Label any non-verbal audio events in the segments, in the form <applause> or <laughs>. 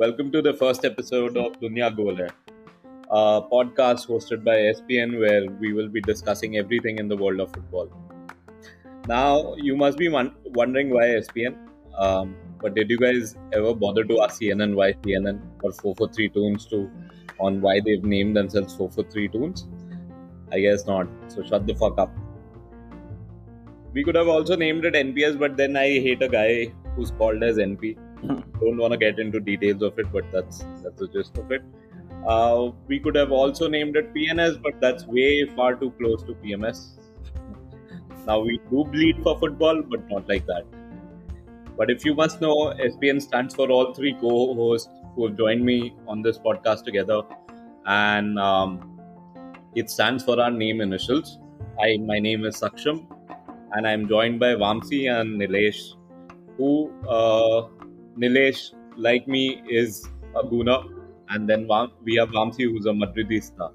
Welcome to the first episode of Dunya Gol Hai, a podcast hosted by SPN where we will be discussing everything in the world of football. Now, you must be wondering why SPN, um, but did you guys ever bother to ask CNN why CNN or 443 Toons to on why they've named themselves 443 Toons? I guess not. So shut the fuck up. We could have also named it NPS, but then I hate a guy who's called as NP. Don't want to get into details of it, but that's that's the gist of it. Uh, we could have also named it PNS, but that's way far too close to PMS. Now we do bleed for football, but not like that. But if you must know, SPN stands for all three co-hosts who have joined me on this podcast together, and um, it stands for our name initials. I my name is Saksham, and I'm joined by Vamsi and Nilesh, who uh, Nilesh, like me, is a Gooner, and then we have Vamsi, who's a Madridista.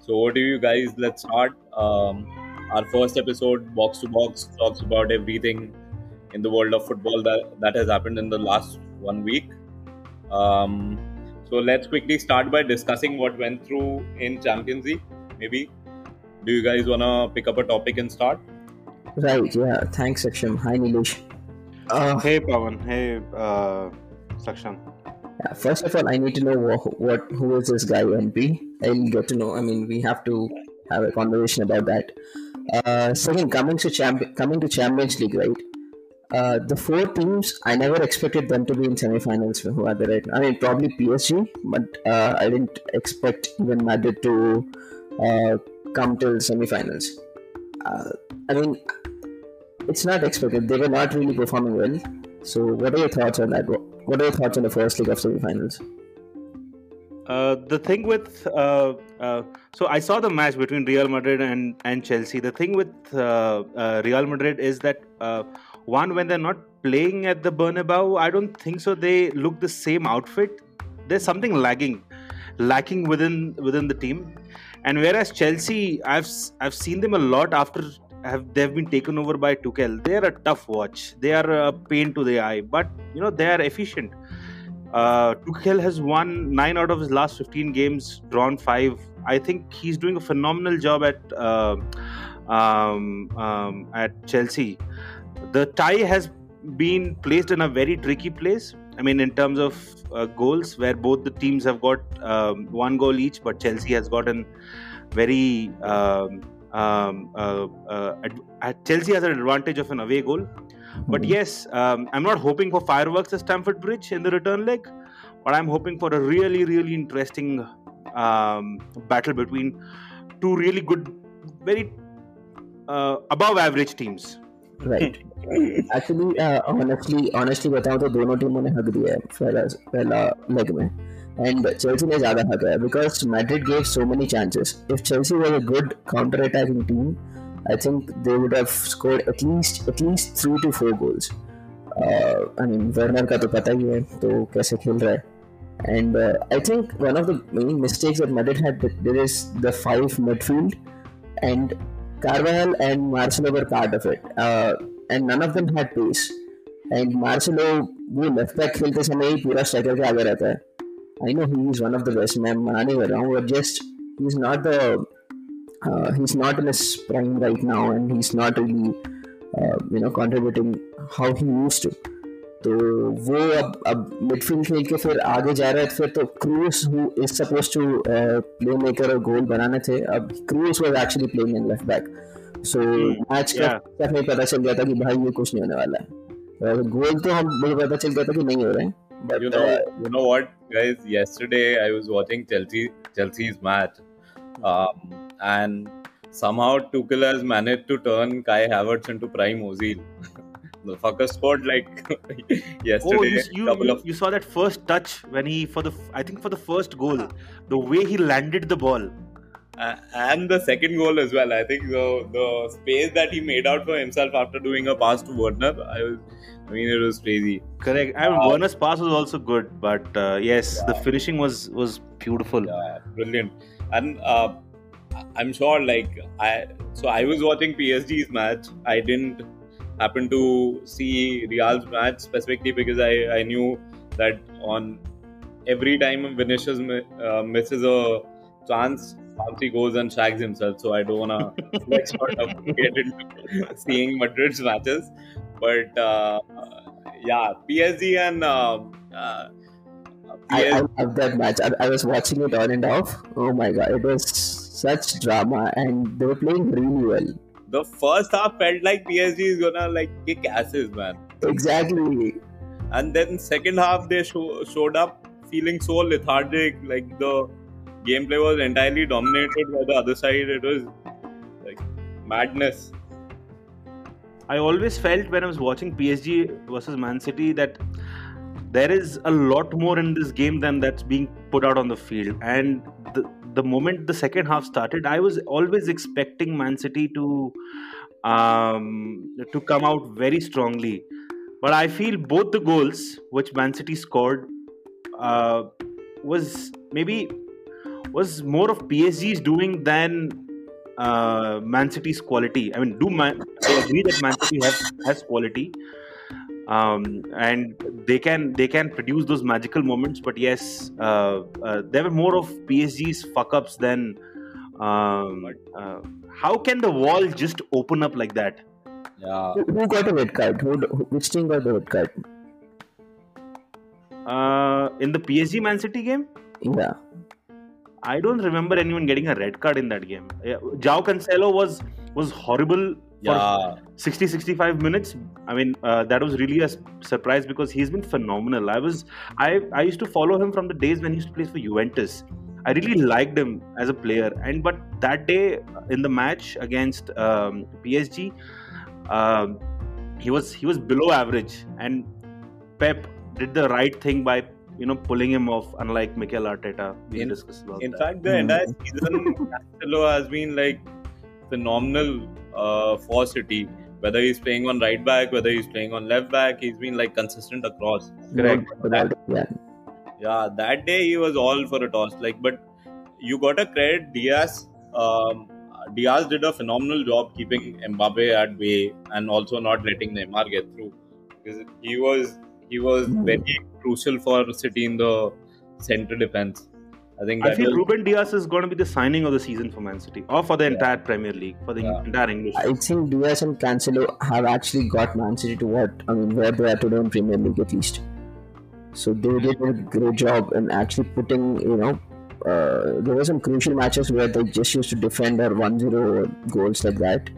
So, what do you guys? Let's start. Um, our first episode, box to box, talks about everything in the world of football that that has happened in the last one week. Um, so let's quickly start by discussing what went through in Champions League. Maybe, do you guys wanna pick up a topic and start? Right. Yeah. Thanks, Saksham. Hi, Nilesh. Uh, hey Pawan, hey uh, Saksham. Yeah, first of all, I need to know what, what who is this guy NP. I'll get to know. I mean, we have to have a conversation about that. Uh, second, coming to champ- coming to Champions League, right? Uh, the four teams, I never expected them to be in semifinals. Who are they right? I mean, probably PSG, but uh, I didn't expect even Madrid to uh, come to semifinals. Uh, I mean, it's not expected. They were not really performing well. So, what are your thoughts on that? What are your thoughts on the first leg of semifinals? Uh, the thing with uh, uh, so I saw the match between Real Madrid and, and Chelsea. The thing with uh, uh, Real Madrid is that uh, one when they're not playing at the Bernabeu, I don't think so. They look the same outfit. There's something lagging, lacking within within the team. And whereas Chelsea, I've I've seen them a lot after have they've been taken over by Tuchel. They are a tough watch. They are a pain to the eye, but you know they are efficient. Uh, Tuchel has won nine out of his last 15 games, drawn five. I think he's doing a phenomenal job at uh, um, um, at Chelsea. The tie has been placed in a very tricky place. I mean, in terms of uh, goals, where both the teams have got um, one goal each, but Chelsea has gotten very um, um, uh, uh, Chelsea has an advantage of an away goal. But mm-hmm. yes, um, I'm not hoping for fireworks at Stamford Bridge in the return leg, but I'm hoping for a really, really interesting um, battle between two really good, very uh, above average teams. Right. <laughs> Actually, uh, honestly, honestly बताऊं तो दोनों टीमों ने हक दिया है पहला पहला लेग में and Chelsea ने ज़्यादा हक है because Madrid gave so many chances. If Chelsea was a good counter-attacking team, I think they would have scored at least at least three to four goals. Uh, I mean, Werner का तो पता ही है तो कैसे खेल रहा है. And uh, I think one of the main mistakes that Madrid had there is the five midfield, and Carvajal and Marcelo were part of it, uh, and none of them had pace. And Marcelo वो left back खेलते समय ही पूरा striker के आगे रहता है I know he is one of the best. मैं मना नहीं कर रहा हूँ but just he's not the uh, he's not in his prime right now and he's not really uh, you know contributing how he used to. तो वो अब अब मिडफील्ड खेल के फिर आगे जा रहा है फिर तो Kroos who is suppose to playmaker और गोल बनाने थे अब Kroos was actually playing in left back so match का तक नहीं पता चल गया था कि भाई ये कुछ नहीं होने वाला है गोल तो हम मुझे पता चल गया था कि नहीं हो रहे हैं But you know, uh, you know what, guys? Yesterday I was watching Chelsea Chelsea's match, um, and somehow Tuchel has managed to turn Kai Havertz into prime Ozil. <laughs> the fucker scored like yesterday. <laughs> Oh, you, you, you, of... you, saw that first touch when he for the I think for the first goal, the way he landed the ball. Uh, and the second goal as well. I think the the space that he made out for himself after doing a pass to Werner, I was I mean, it was crazy. Correct. I mean, uh, Werner's pass was also good, but uh, yes, yeah. the finishing was was beautiful. Yeah, brilliant. And uh, I'm sure, like I, so I was watching PSG's match. I didn't happen to see Real's match specifically because I I knew that on every time Vinicius uh, misses a chance, Vamsi goes and shags himself. So I don't wanna <laughs> like sort of get into seeing Madrid's matches, but uh, yeah, PSG and. Uh, uh, I, I love that match. I, I, was watching it on and off. Oh my god, it was such drama, and they were playing really well. The first half felt like PSG is gonna like kick asses, man. Exactly. And then second half they show, showed up feeling so lethargic, like the gameplay was entirely dominated by the other side. It was like madness. I always felt when I was watching PSG versus Man City that there is a lot more in this game than that's being put out on the field. And the, the moment the second half started, I was always expecting Man City to um, to come out very strongly. But I feel both the goals which Man City scored uh, was maybe was more of PSG's doing than uh, Man City's quality. I mean, do Man, I agree that Man City have, has quality, um, and they can they can produce those magical moments. But yes, uh, uh, there were more of PSG's fuck ups than. Um, uh, how can the wall just open up like that? Yeah. Who, who got a red card? Who, which team got the red card? Uh, in the PSG Man City game? Yeah. I don't remember anyone getting a red card in that game. Joao Cancelo was was horrible for Yeah. 60 65 minutes. I mean, uh, that was really a surprise because he's been phenomenal. I was I I used to follow him from the days when he used to play for Juventus. I really liked him as a player, and but that day in the match against um, PSG, um, he was he was below average, and Pep did the right thing by you know pulling him off. Unlike Mikel Arteta, we In- discussed about In that. fact, the Hmm. entire season, Cancelo has been like phenomenal uh, for City. Whether he's playing on right back, whether he's playing on left back, he's been like consistent across. Correct. Without- Yeah. Yeah, that day he was all for a toss. Like, but you got to credit Dias. Um, Dias did a phenomenal job keeping Mbappe at bay and also not letting Neymar get through. Because he was he was Hmm. very crucial for City in the center defense. I think I feel was, Ruben Dias is going to be the signing of the season for Man City or for the entire Premier League, for the Yeah. entire English. I think Dias and Cancelo have actually got Man City to what I mean where they are today in Premier League at least. So they did a great job in actually putting you know uh, there were some crucial matches where they just used to defend their 1-0 goals like that.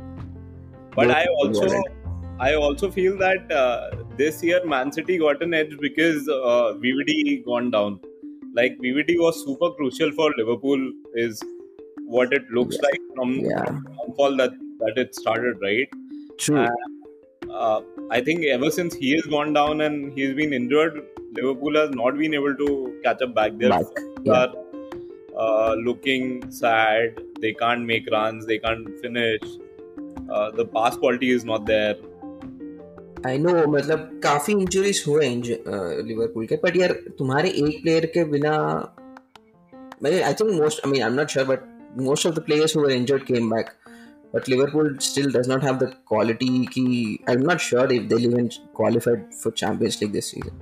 But They I also rewarded. I also feel that uh, this year Man City got an edge because uh, VVD gone down. Like VVD was super crucial for Liverpool is what it looks like from Yeah. downfall that that it started, right? True. Uh, uh, I think ever since he has gone down and he's been injured, Liverpool has not been able to catch up back. Their Back, yeah. are uh, looking sad. They can't make runs. They can't finish. Uh, the pass quality is not there. I know मतलब काफ़ी injuries हुए Liverpool के but यार तुम्हारे एक player के बिना मैं I think most I mean I am not sure but most of the players who were injured came back but Liverpool still does not have the quality की I am not sure if they even qualified for Champions League this season.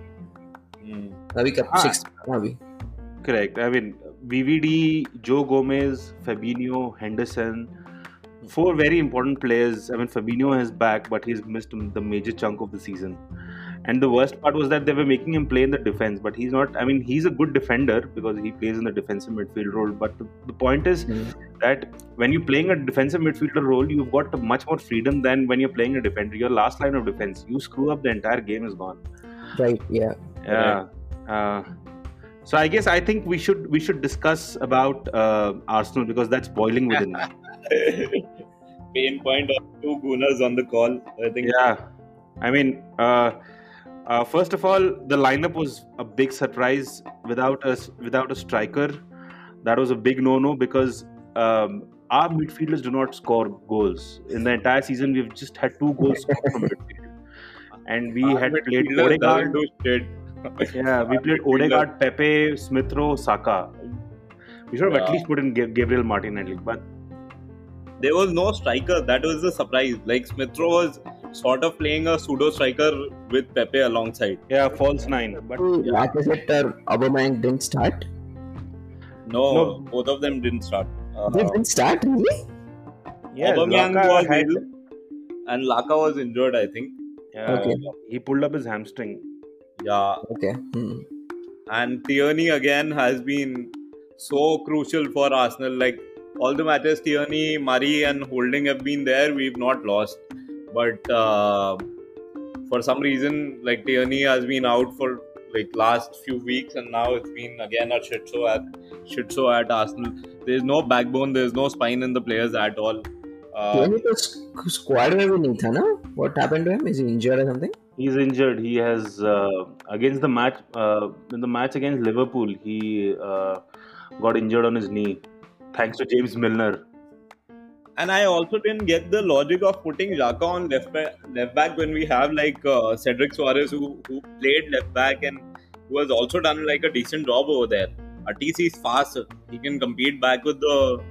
अभी कब हाँ. Six अभी Correct. I mean, VVD, Joe Gomez, Fabinho, Henderson, four very important players. I mean, Fabinho is back, but he's missed the major chunk of the season. And the worst part was that they were making him play in the defense, but he's not. I mean, he's a good defender because he plays in the defensive midfield role. But the, the point is that when you're playing a defensive midfielder role, you've got much more freedom than when you're playing a defender. Your last line of defense, you screw up, the entire game is gone. Right. Yeah. Yeah. Uh, so I guess I think we should we should discuss about uh, Arsenal because that's boiling within me. <laughs> Pain point of two Gunners on the call. I think. Yeah, I mean, uh, uh, first of all, the lineup was a big surprise without us without a striker. That was a big no-no because um, our midfielders do not score goals in the entire season. We've just had two goals scored from midfield, and we Our had played Odegaard. Yeah, we played Odegaard, Pepe, Smith Rowe, Saka. We should have at least put in Gabriel Martinelli, but There was no striker. That was the surprise. Like Smith Rowe was sort of playing a pseudo striker with Pepe alongside. Yeah, false nine. But Lacazette or Aubameyang didn't start. No, No. both of them didn't start. Uh, They didn't start really. yeah, Aubameyang Laka was had, ill, and Laka was injured, I think. yeah, Okay. he pulled up his hamstring. Yeah, Okay. Hmm. and Tierney again has been so crucial for Arsenal. Like all the matches Tierney, Murray, and Holding have been there, we've not lost. But uh, for some reason, like Tierney has been out for like last few weeks, and now it's been again a shit show at shit show at Arsenal. There's no backbone, there's no spine in the players at all. Uh, Tierney तो squad में भी नहीं था ना? What happened to him? Is he injured or something? He's injured. He has uh, against the match uh, in the match against Liverpool. He uh, got injured on his knee, thanks to James Milner. And I also didn't get the logic of putting Xhaka on left back, left back when we have like uh, Cedric Soares who, who played left back and who has also done like a decent job over there. Atis is fast; he can compete back with the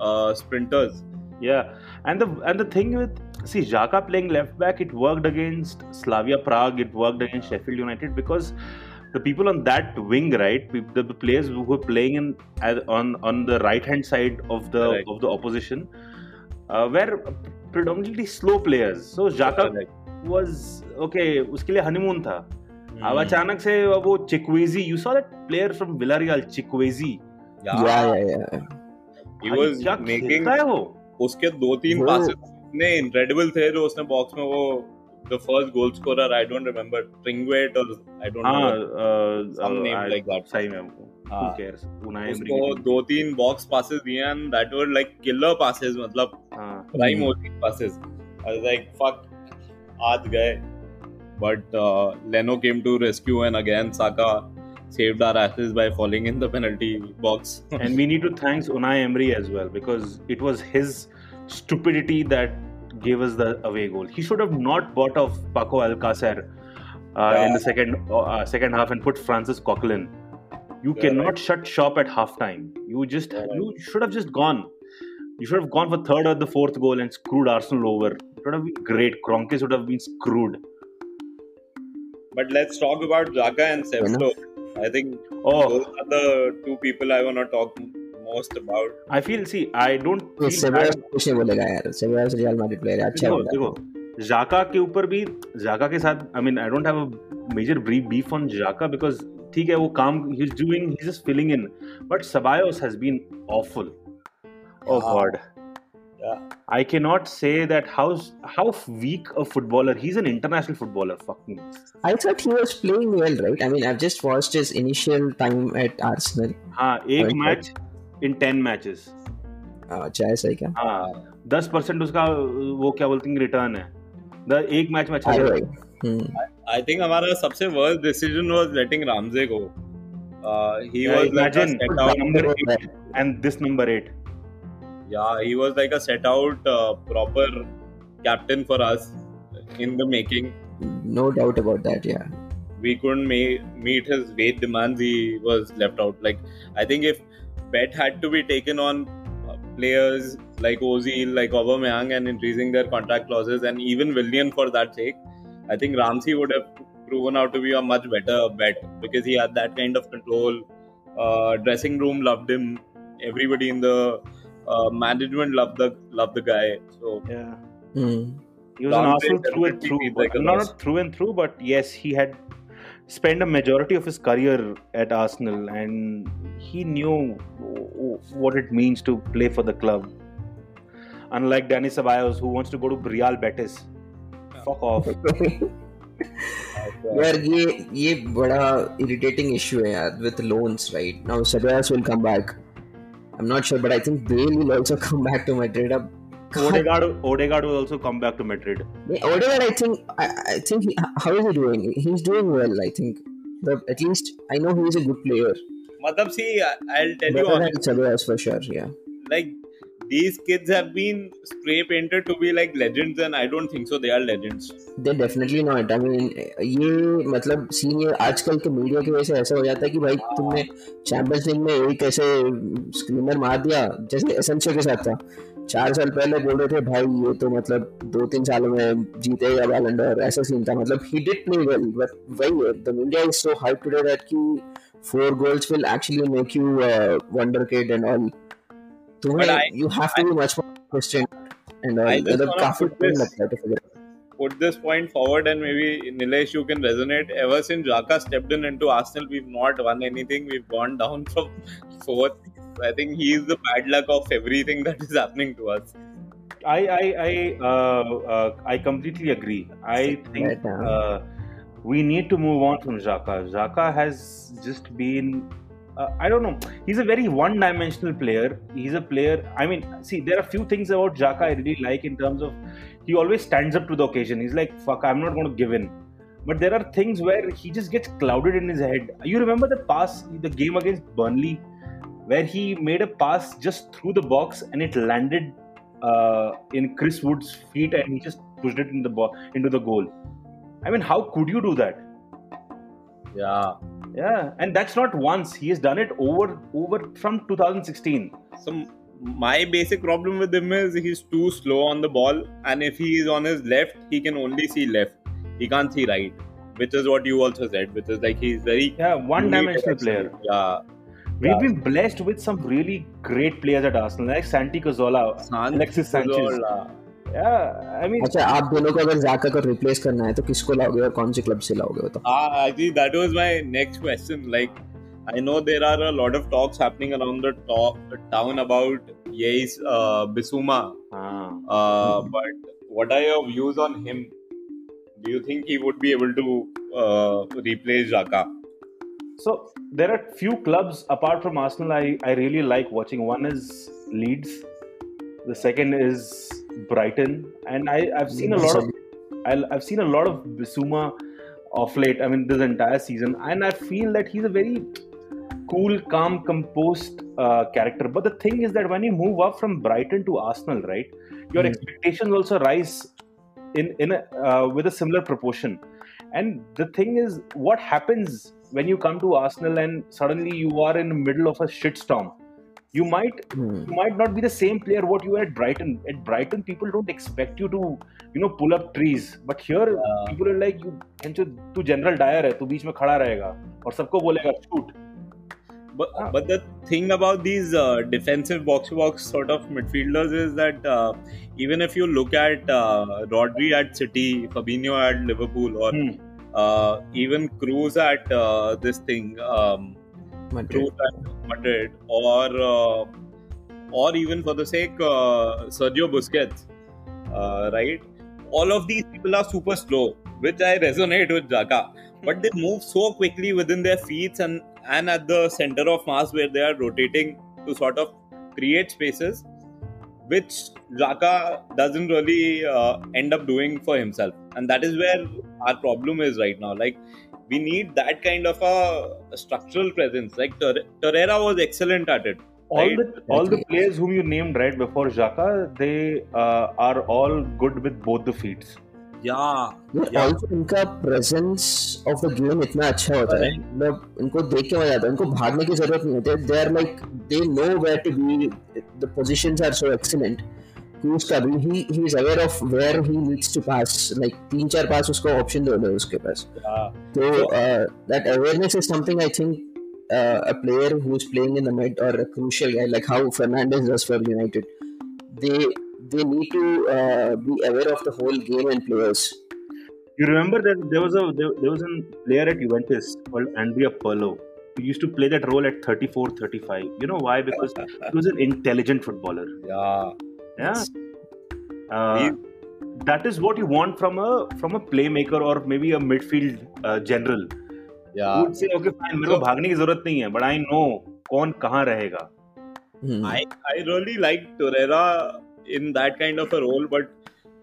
uh, sprinters. Yeah, and the and the thing with see Xhaka playing left back, it worked against Slavia Prague, it worked against Sheffield United because the people on that wing, right, the, the players who were playing in on on the right hand side of the Correct. of the opposition, uh, were predominantly slow players. So Xhaka Correct. was okay. उसके लिए honeymoon था. Hmm. अब अचानक से वो Chukwueze you saw that player from Villarreal Chukwueze Yeah, Yeah, yeah, yeah. he was making खेलता है वो उसके दो तीन passes इतने incredible थे जो उसने बॉक्स में वो the first goal scorer i don't remember. Tringuet or i don't ah, know uh, some uh, name I, like that. हाँ। sai mein उसको दो तीन बॉक्स पासेस दिए and that were like killer passes मतलब prime opening passes I was like fuck आज गए. But Leno came to rescue and again Saka saved our asses by falling in the penalty box and we need to thanks Unai Emery as well because it was his stupidity that gave us the away goal. He should have not bought off Paco Alcacer uh, in the second uh, second half and put Francis Coquelin. You Yeah, cannot right. shut shop at halftime. You just Yeah, right. you should have just gone. You should have gone for third or the fourth goal and screwed Arsenal over. It would have been great. Kroenke would have been screwed. but let's talk about Xhaka and Sevlo. I think Oh, those are the two people I want to talk most about? I feel, see, I don't. कुछ नहीं बोलेगा Xhaka saves Real Madrid player अच्छा देखो देखो जाका के ऊपर भी जाका के साथ I mean I don't have a major brief beef on Saka because ठीक है वो काम ही is doing he is filling in but Ceballos has been awful oh god I cannot say that how how weak a footballer. He's an international footballer. Fuck me. I thought he was playing well, right? I mean, I've just watched his initial time at Arsenal. हाँ एक match in ten matches अच्छा ऐसा ही क्या? हाँ, दस percent उसका वो क्या बोलते हैं रिटर्न है। द एक मैच में अच्छा आई थिंक हम्म। हमारा सबसे worst decision was letting Ramsey go he was imagine number 8 and this number 8 yeah he was like a set out proper captain for us in the making no doubt about that yeah we couldn't ma- meet his weight demands he was left out. Like i think if Bet had to be taken on uh, players like Ozil, like Aubameyang, and increasing their contract clauses, and even Willian for that sake, I think Ramsey would have proven out to be a much better bet because he had that kind of control. Uh, dressing room loved him. Everybody in the uh, management loved the loved the guy. So Yeah. Hmm. He was an Ramsey Arsenal through and definitely through. like a not through and through, but yes, he had spent a majority of his career at Arsenal and he knew what it means to play for the club. Unlike Dani Ceballos, who wants to go to Real Betis. Yeah. Fuck off. यार ये ये बड़ा irritating issue है यार with loans right now Sebas will come back I am not sure but I think they will also come back to Madrid अब Odegaard, Odegaard will also come back to Madrid. Odegaard I think I, I think he, how is he doing he's doing well I think but at least I know he's a good player Matlab, see, I- I'll tell you better honestly. than Ceballos for sure yeah like these kids have been spray painted to be like legends, and I don't think so. They are legends. They definitely not I mean ये मतलब scene ये आजकल के media की वजह से ऐसा हो जाता है कि भाई तुमने चैंपियंस लीग में एक ऐसे स्क्रीनर मार दिया जैसे एसेंशियल के साथ था चार साल पहले बोल रहे थे भाई ये तो मतलब दो तीन सालों में जीते ऐसा सीन था मतलब he did play well but वही है India is so hype today that कि four goals will actually make you wonder kid and all तो you have to be much more question and all मतलब काफ़ी time लगता है put this point forward and maybe Nilesh you can resonate ever since Jaka stepped in into Arsenal we've not won anything we've gone down from fourth I think he is the bad luck of everything <laughs> that is happening to us. I I I uh, uh, I completely agree. I think uh, we need to move on from Xhaka. Xhaka has just been. Uh, I don't know. He's a very one-dimensional player. He's a player. I mean, see, there are few things about Xhaka I really like in terms of he always stands up to the occasion. He's like, "Fuck, I'm not going to give in." But there are things where he just gets clouded in his head. You remember the pass, the game against Burnley, where he made a pass just through the box and it landed uh, in Chris Wood's feet and he just pushed it in the ball into the goal. I mean, how could you do that? Yeah. Yeah, and that's not once. He has done it over over from 2016. So my basic problem with him is he's too slow on the ball, and if he is on his left, he can only see left. He can't see right, which is what you also said, which is like he's very Yeah, one-dimensional player. Yeah. We've yeah. been blessed with some really great players at Arsenal, like Santi Cazorla, San Alexis Sanchez. Yeah, I mean, अच्छा आप दोनों को अगर जाका को replace करना है तो किसको लाओगे और कौन से क्लब से लाओगे बताओ ah, हां actually that was my next question. Like, I know there are a lot of talks happening around the top, town about Yves uh, Bissouma. Ah. Uh, but what are your views on him? Do you think he would be able to uh, replace Xhaka? So there are few clubs apart from Arsenal I, I really like watching. One is Leeds, the second is Brighton, and I, I've seen a lot of I, I've seen a lot of Bissouma of late. I mean, this entire season, and I feel that he's a very cool, calm, composed uh, character. But the thing is that when you move up from Brighton to Arsenal, right, your Hmm. expectations also rise in in a, uh, with a similar proportion. And the thing is, what happens when you come to Arsenal and suddenly you are in the middle of a shitstorm? You might Hmm. you might not be the same player what you were at Brighton. At Brighton, people don't expect you to, you know, pull up trees. But here, Yeah. people are like, you, तू general Dyer है तू बीच में खड़ा रहेगा और सबको बोलेगा shoot. But Ah. but the thing about these uh, defensive box to box sort of midfielders is that uh, even if you look at uh, Rodri at City, Fabinho at Liverpool, or Hmm. uh, even Kroos at uh, this thing, um, Madrid. At Madrid, or uh, or even for the sake uh, Sergio Busquets, uh, right? All of these people are super slow, which I resonate with Xhaka. But they move so quickly within their feet and and at the center of mass where they are rotating to sort of create spaces, which Xhaka doesn't really uh, end up doing for himself, and that is where our problem is right now. Like we need that kind of a structural presence. Like Tor- Torreira was excellent at it. all Right. the all the players whom you named right before Xhaka, they uh, are all good with both the feet. इनका presence of the game इतना अच्छा होता है। मतलब इनको देख के मज़ा आता है। इनको भागने की ज़रूरत नहीं होती। They are like they know where to be the positions are so excellent Kroos का भी he he is aware of where he needs to pass like तीन चार पास उसको ऑप्शन दे दो उसके पास। that awareness is something I think uh, a player who's playing in the mid or a crucial guy like how Fernandez does for United, they they need to uh, be aware of the whole game and players. You remember that there was a there, there was a player at Juventus called Andrea Pirlo who used to play that role at 34, 35. You know why? Because he was an intelligent footballer. Yeah. Yeah. Uh, that is what you want from a from a playmaker or maybe a midfield uh, general. Yeah. Who would say, okay, fine, मेरे को भागने की जरूरत नहीं है, but I know कौन कहाँ रहेगा. Hmm. I, I really liked Torreira in that kind of a role. But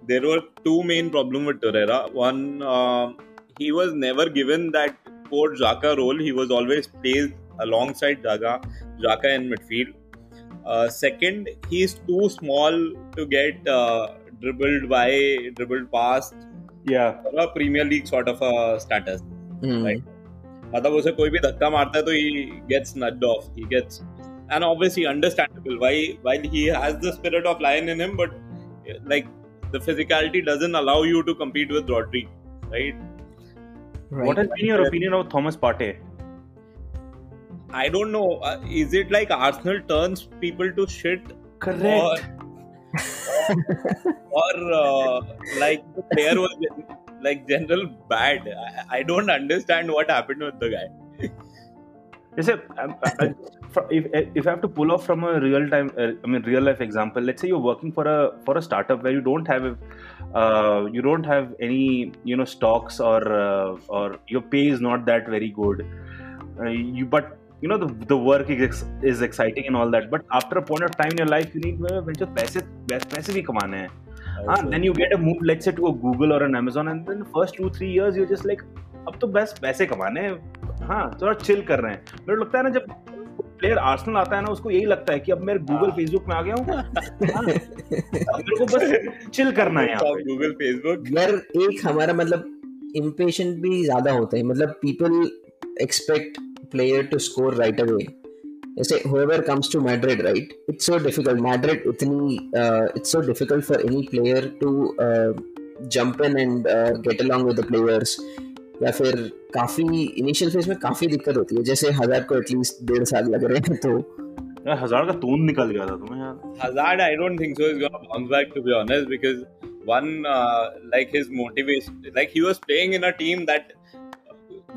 there were two main problems with Torreira. One, uh, he was never given that core Xhaka role. He was always placed alongside Xhaka, Xhaka in midfield. Uh, second, he's too small to get uh, dribbled by, dribbled past. Yeah. For a Premier League sort of a status. Mm. Right? मतलब उसे कोई भी धक्का मारता है तो he gets nudged off and obviously understandable why while he has the spirit of lion in him, but like the physicality doesn't allow you to compete with Rodri, right? Right. What has been your opinion of Thomas Partey? I don't know. Uh, is it like Arsenal turns people to shit Correct. or uh, like the player was like general bad? I, I don't understand what happened with the guy. Is it, um, uh, fr- if, if I have to pull off from a real time, uh, I mean real life example, let's say you're working for a for a startup where you don't have uh, you don't have any you know stocks or uh, or your pay is not that very good. Uh, you but you know the the work is ex- is exciting and all that. But after a point of time in your life, you need uh, venture पैसे पैसे भी कमाने हैं. हाँ, then you get a move let's say to a Google or an Amazon and then first two three years you're just like अब तो बस पैसे कमाने हैं हाँ थोड़ा चिल कर रहे हैं। मेरे लगता है ना जब प्लेयर आर्सेनल आता है ना उसको यही लगता है कि अब मैं गूगल। फेसबुक में आ गया हूँ। <laughs> मेरे को बस चिल करना है यहाँ Stop पे यार एक हमारा मतलब इम्पेशेंट भी ज़्यादा होता है। मतलब people expect player to score right away जैसे whoever comes to Madrid right? It's so difficult. Madrid इतनी uh, it's so difficult for any player to uh, jump in and uh, get along with the players या फिर काफ़ी initial phase में काफ़ी दिक्कत होती है जैसे हज़ार को एटलीस्ट डेढ़ साल लग रहे हैं तो यार, हज़ार का तून निकल गया था तुम्हें यार Hazard, I don't think so. He's gonna bounce back to be honest because one, uh, like his motivation, like he was playing in a team that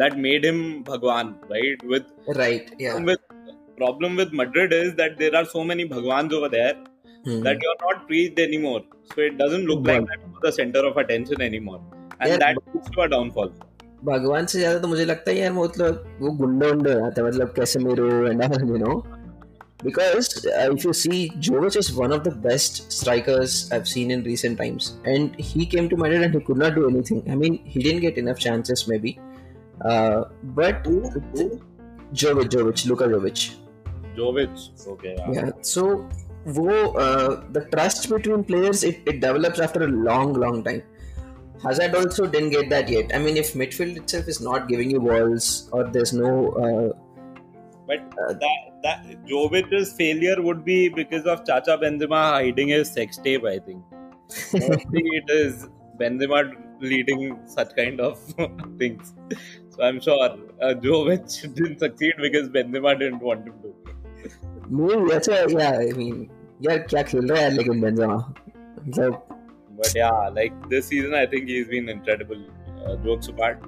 that made him Bhagwan, right? With Right. Yeah. with problem with Madrid is that there are so many Bhagwans over there Hmm. that you're not preached anymore. So it doesn't look like that you're the center of attention anymore, and Yeah, that leads to a downfall. भगवान से ज़्यादा तो मुझे लगता है यार मतलब वो गुंडे उंडे आते हैं मतलब कैसे मेरे no because if you see Jovic is one of the best strikers I seen in recent times and he came to Madrid and could not do anything I mean he didn't get enough chances maybe but Jovic Jovic Luka Jovic Jovic okay yeah so वो the trust between players it it develops after a long long time Hazard also didn't get that yet I mean if midfield itself is not giving you balls or there's no uh, But that that Jovic's failure would be because of Chacha Benzema hiding his sex tape. I think mostly it is Benzema leading such kind of <laughs> things. So I'm sure uh, Jovic <laughs> didn't succeed because Benzema didn't want him to. नहीं ऐसा या I mean यार क्या खेल रहा है यार लेकिन बेंजेमा मतलब But yeah, like this season, I think he's been incredible. Uh, jokes apart.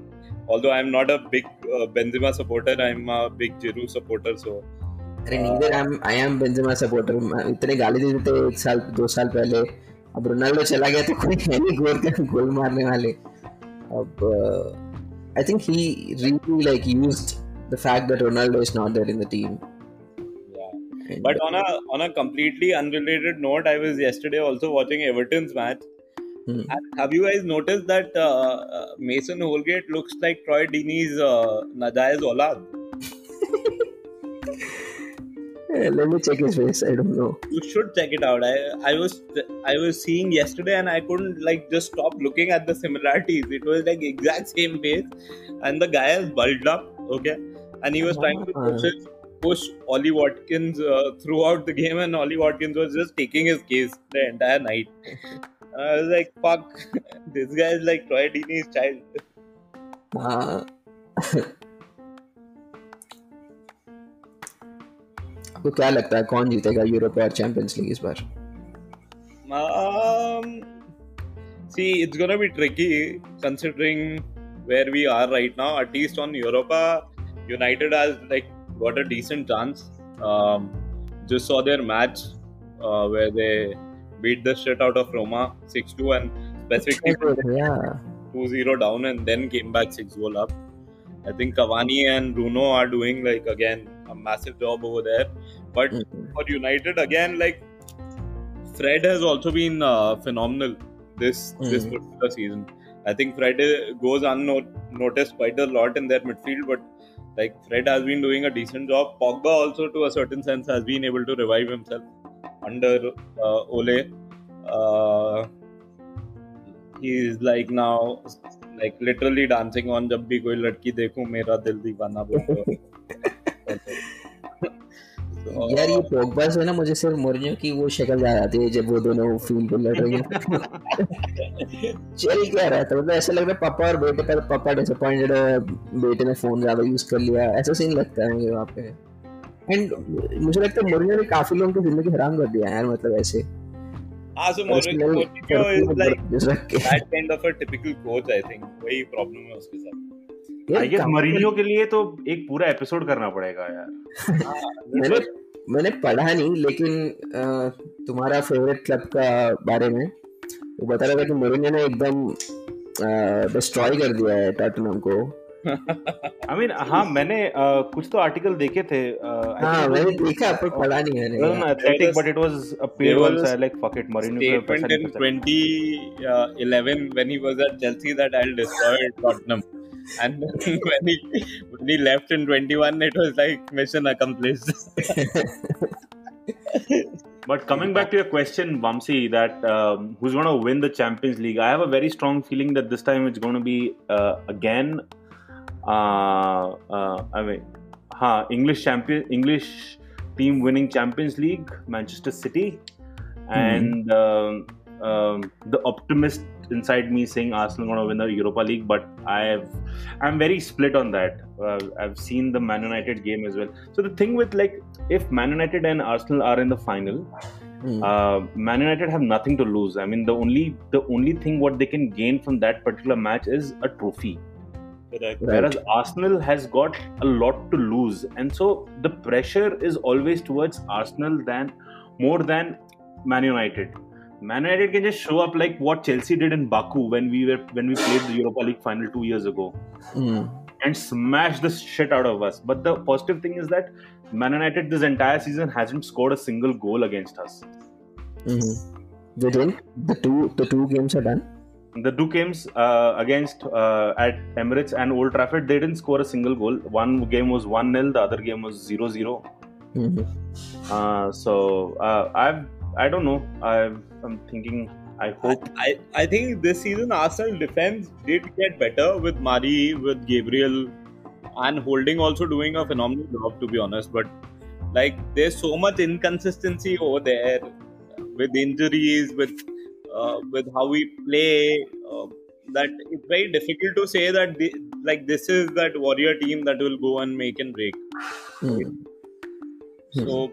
Although I'm not a big uh, Benzema supporter, I'm a big Giroud supporter. So अरे neither I am I am Benzema supporter इतने गाली देते थे एक साल दो साल पहले अब रोनाल्डो चला गया तो कोई है नहीं गोल का गोल मारने वाले अब I think he really like used the fact that Ronaldo is not there in the team yeah. But on a on a completely unrelated note, I was yesterday also watching Everton's match. Hmm. Have you guys noticed that uh, uh, Mason Holgate looks like Troy Deeney's uh, Najai's Olad? <laughs> let me check his face I don't know You should check it out. I I was I was seeing yesterday and I couldn't like just stop looking at the similarities. It was like exact same face, and the guy is bulged up. Okay, and he was trying to Ah. push his, push Ollie Watkins uh, throughout the game, and Ollie Watkins was just taking his case the entire night. I was like, fuck, <laughs> this guy is like Troy Deeney's child. हाँ आपको <laughs> क्या लगता है कौन जीतेगा Europe और champions league इस बार Um, see, it's gonna be tricky considering where we are right now. At least on Europa, United has like got a decent chance. Um, just saw their match uh, where they beat the shit out of Roma 6-2 and specifically yeah 2-0 down and then came back 6 goal up. I think Cavani and Bruno are doing like again a massive job over there. But Mhm. for United again, like Fred has also been uh, phenomenal this this Mm. particular season. I think Fred uh, goes unnoticed quite a lot in their midfield, but like Fred has been doing a decent job. Pogba also, to a certain sense, has been able to revive himself under uh, Ole. Uh, he's like now like literally dancing on जब भी कोई लड़की देखूँ मेरा दिल दीवाना बोल <laughs> तो यार ये पोगबा से ना मुझे सिर्फ़ मोरिनियो की वो शक्ल याद आती है जब वो दोनों फ़ील्ड पे लड़ रहे हैं। <laughs> चल क्या रहा था मतलब ऐसा लग रहा है पापा और बेटे का पापा डिसअपॉइंटेड है बेटे ने फ़ोन ज़्यादा यूज़ कर लिया। ऐसा सीन लगता है मुझे वहाँ पे। एंड मुझे लगता है मोरिनियो ने काफ़ी लोगों की ज़िंदगी हराम कर दिया यार मतलब ऐसे। हाँ so Mourinho is like that kind of a typical coach I think. वही प्रॉब्लम है उसके साथ। आई गेस मरीनियो के लिए तो एक पूरा एपिसोड करना पड़ेगा यार। <laughs> मैंने मैंने पढ़ा नहीं लेकिन तुम्हारा फेवरेट क्लब का बारे में वो बता रहा था कि मोरिनियो ने एकदम डिस्ट्रॉय कर दिया है टॉटनहम को। आई मीन हाँ मैंने uh, कुछ तो आर्टिकल देखे थे uh, हाँ मैंने देखा पर पढ़ा नहीं मैंने Athletic but it was a paid one so I like fuck it Mourinho statement in 2011 when he was at Chelsea that I'll destroy Tottenham and when he when he left in 21 it was like mission accomplished but coming back to your question Vamsi that um, who's going to win the Champions League I have a very strong feeling that this time it's going to be uh, again uh, uh, I mean huh, English champion English team winning Champions League Manchester City and mm-hmm. um, the optimist inside me saying Arsenal going to win the Europa League, but I've I'm very split on that. Uh, I've seen the Man United game as well. So the thing with like if Man United and Arsenal are in the final, mm. uh, Man United have nothing to lose. I mean the only the only thing what they can gain from that particular match is a trophy. Right. Whereas Arsenal has got a lot to lose, and so the pressure is always towards Arsenal than more than Man United. Man United can just show up like what Chelsea did in Baku when we were when we played the Europa League final two years ago, mm. and smash the shit out of us. But the positive thing is that Man United this entire season hasn't scored a single goal against us. Mm-hmm. They didn't. The two the two games are done. The two games uh, against uh, at Emirates and Old Trafford, they didn't score a single goal. One game was one 0 the other game was 0-0. Mm-hmm. Uh, so uh, I've I don't know. i am thinking. I hope. I, I think this season Arsenal defense did get better with Mari, with Gabriel, and Holding also doing a phenomenal job to be honest. But like, there's so much inconsistency over there with injuries, with uh, with how we play. Uh, that it's very difficult to say that the, like this is that warrior team that will go and make and break. Mm. So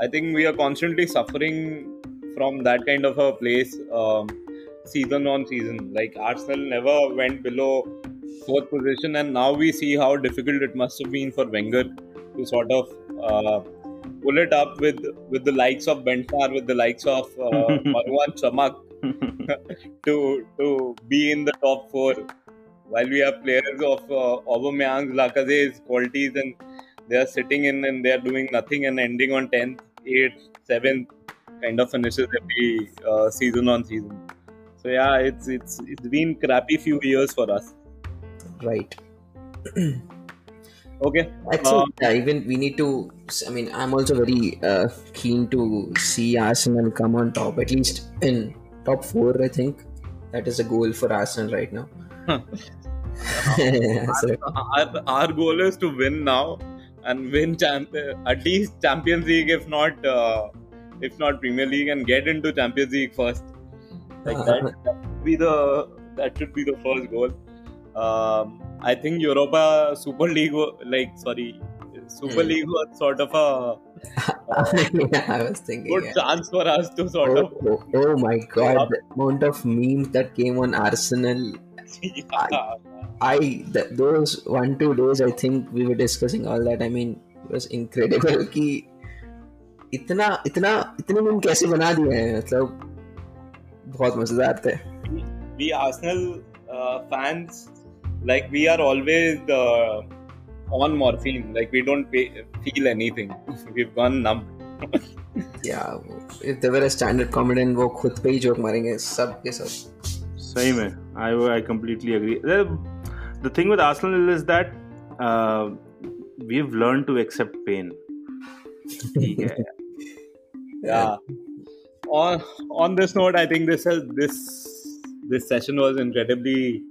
I think we are constantly suffering from that kind of a place um, season on season. Like Arsenal never went below fourth position, and now we see how difficult it must have been for Wenger to sort of uh, pull it up with with the likes of Bendtner, with the likes of uh, <laughs> Marouane Chamakh <laughs> to to be in the top four. While we have players of uh, Aubameyang, Lacazette's qualities, and they are sitting in and they are doing nothing and ending on 10th eighth, seventh kind of finishes every uh, season on season. So yeah, it's it's it's been crappy few years for us. Right. <clears throat> okay. Actually, um, yeah, even we need to. I mean, I'm also very uh, keen to see Arsenal come on top, at least in top four. I think that is a goal for Arsenal right now. <laughs> our, our, our goal is to win now and win champ- at least Champions League, if not uh, if not Premier League, and get into Champions League first. Like that, that should be the that should be the first goal. Um, I think Europa Super League, like sorry, Super mm. League was sort of a <laughs> yeah, I was thinking good yeah. chance for us to sort oh, of. Oh, oh my <laughs> god, the amount of memes that came on Arsenal. yeah. <laughs> I th- those one two days I think we were discussing all that. I mean, it was incredible कि इतना इतना इतने meme कैसे बना दिए हैं मतलब बहुत मजेदार थे. We Arsenal uh, fans like we are always uh, on morphine. Like we don't pay, feel anything. <laughs> We've gone numb. yeah, if they were a standard comedian, वो खुद पे ही जोक मारेंगे सब के सब. सही में I I completely agree. the thing with Arsenal is that uh, we've learned to accept pain. <laughs> yeah. yeah. On on this note, I think this has this this session was incredibly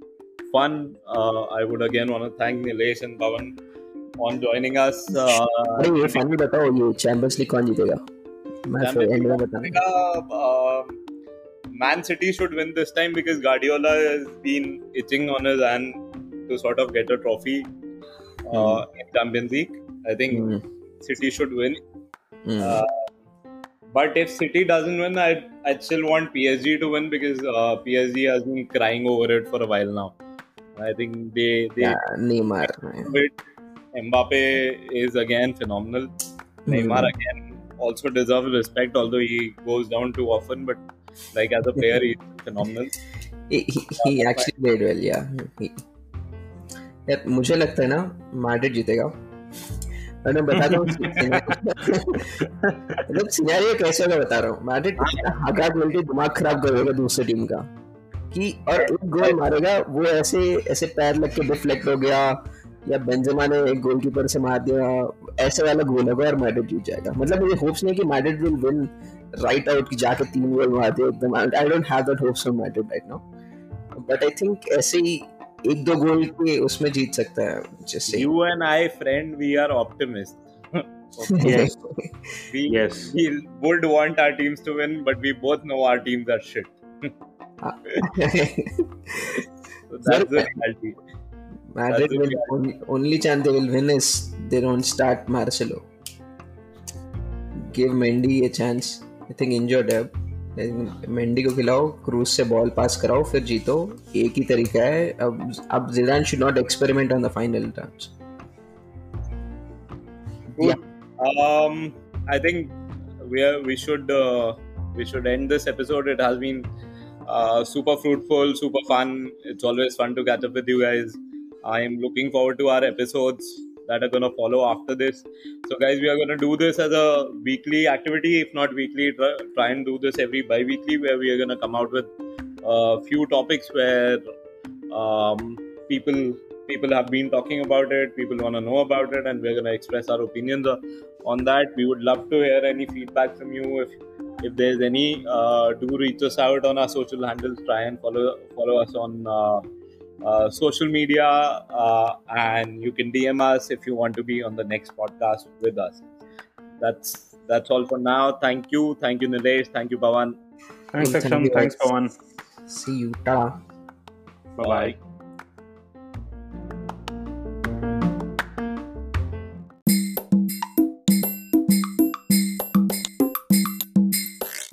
fun. Uh, I would again want to thank Nilesh and Bhavan on joining us. Uh, अरे ये funny बताओ ये champions league कौन जीतेगा मैं फिर and में बताऊंगा uh, Man City should win this time because Guardiola has been itching on his hand to sort of get a trophy uh, in Champions League. I think Hmm. City should win. Hmm. Uh, but if City doesn't win, I I still want PSG to win because uh, PSG has been crying over it for a while now. I think they they yeah, Neymar bit. Mbappe is again phenomenal. Neymar again also deserves respect, although he goes down too often. But like as a player, he's phenomenal. he, he, he actually played well yeah he, यार मुझे लगता है ना Madrid जीतेगा और मैं बता रहा हूँ मतलब सिनेरियो कैसे मैं बता रहा हूँ मैड्रिड हगा बोल के दिमाग खराब करेगा दूसरी टीम का कि और एक गोल मारेगा वो ऐसे ऐसे पैर लग के डिफ्लेक्ट हो गया या बेंजेमा ने एक गोलकीपर से मार दिया ऐसे वाला गोल होगा और मैड्रिड जीत जाएगा मतलब मुझे होप्स नहीं कि Madrid will win right out की जाके तीन गोल मार दे एकदम I don't have that hopes from Madrid right now but I think ऐसे ही एक दो गोल के उसमें जीत सकता है जैसे You and I, friend, we are optimists. <laughs> Yes. We, Yes. we would want our teams to win, but we both know our teams are shit. <laughs> So that's the reality. Madrid will only, only chance they will win is they don't start Marcelo. Give Mendy a chance. I think injured है Mendy को खिलाओ cruise से ball pass कराओ फिर जीतो एक ही तरीका है अब अब Zidane should not experiment on the final terms. Um, I think we are, we should uh, we should end this episode. It has been uh, super fruitful, super fun. It's always fun to catch up with you guys. I am looking forward to our episodes that are gonna follow after this. So, guys, we are gonna do this as a weekly activity, if not weekly. Try, and do this every bi-weekly, where we are gonna come out with a few topics where um, people people have been talking about it people want to know about it and we're going to express our opinions uh, on that we would love to hear any feedback from you if if there's any uh, do reach us out on our social handles try and follow follow us on uh, uh, social media uh, and you can dm us if you want to be on the next podcast with us. That's that's all for now. Thank you. Thank you nilesh. Thank you pawan. Thanks, Thank Aksham. Thanks, guys. Pawan. see you. Ta. Bye bye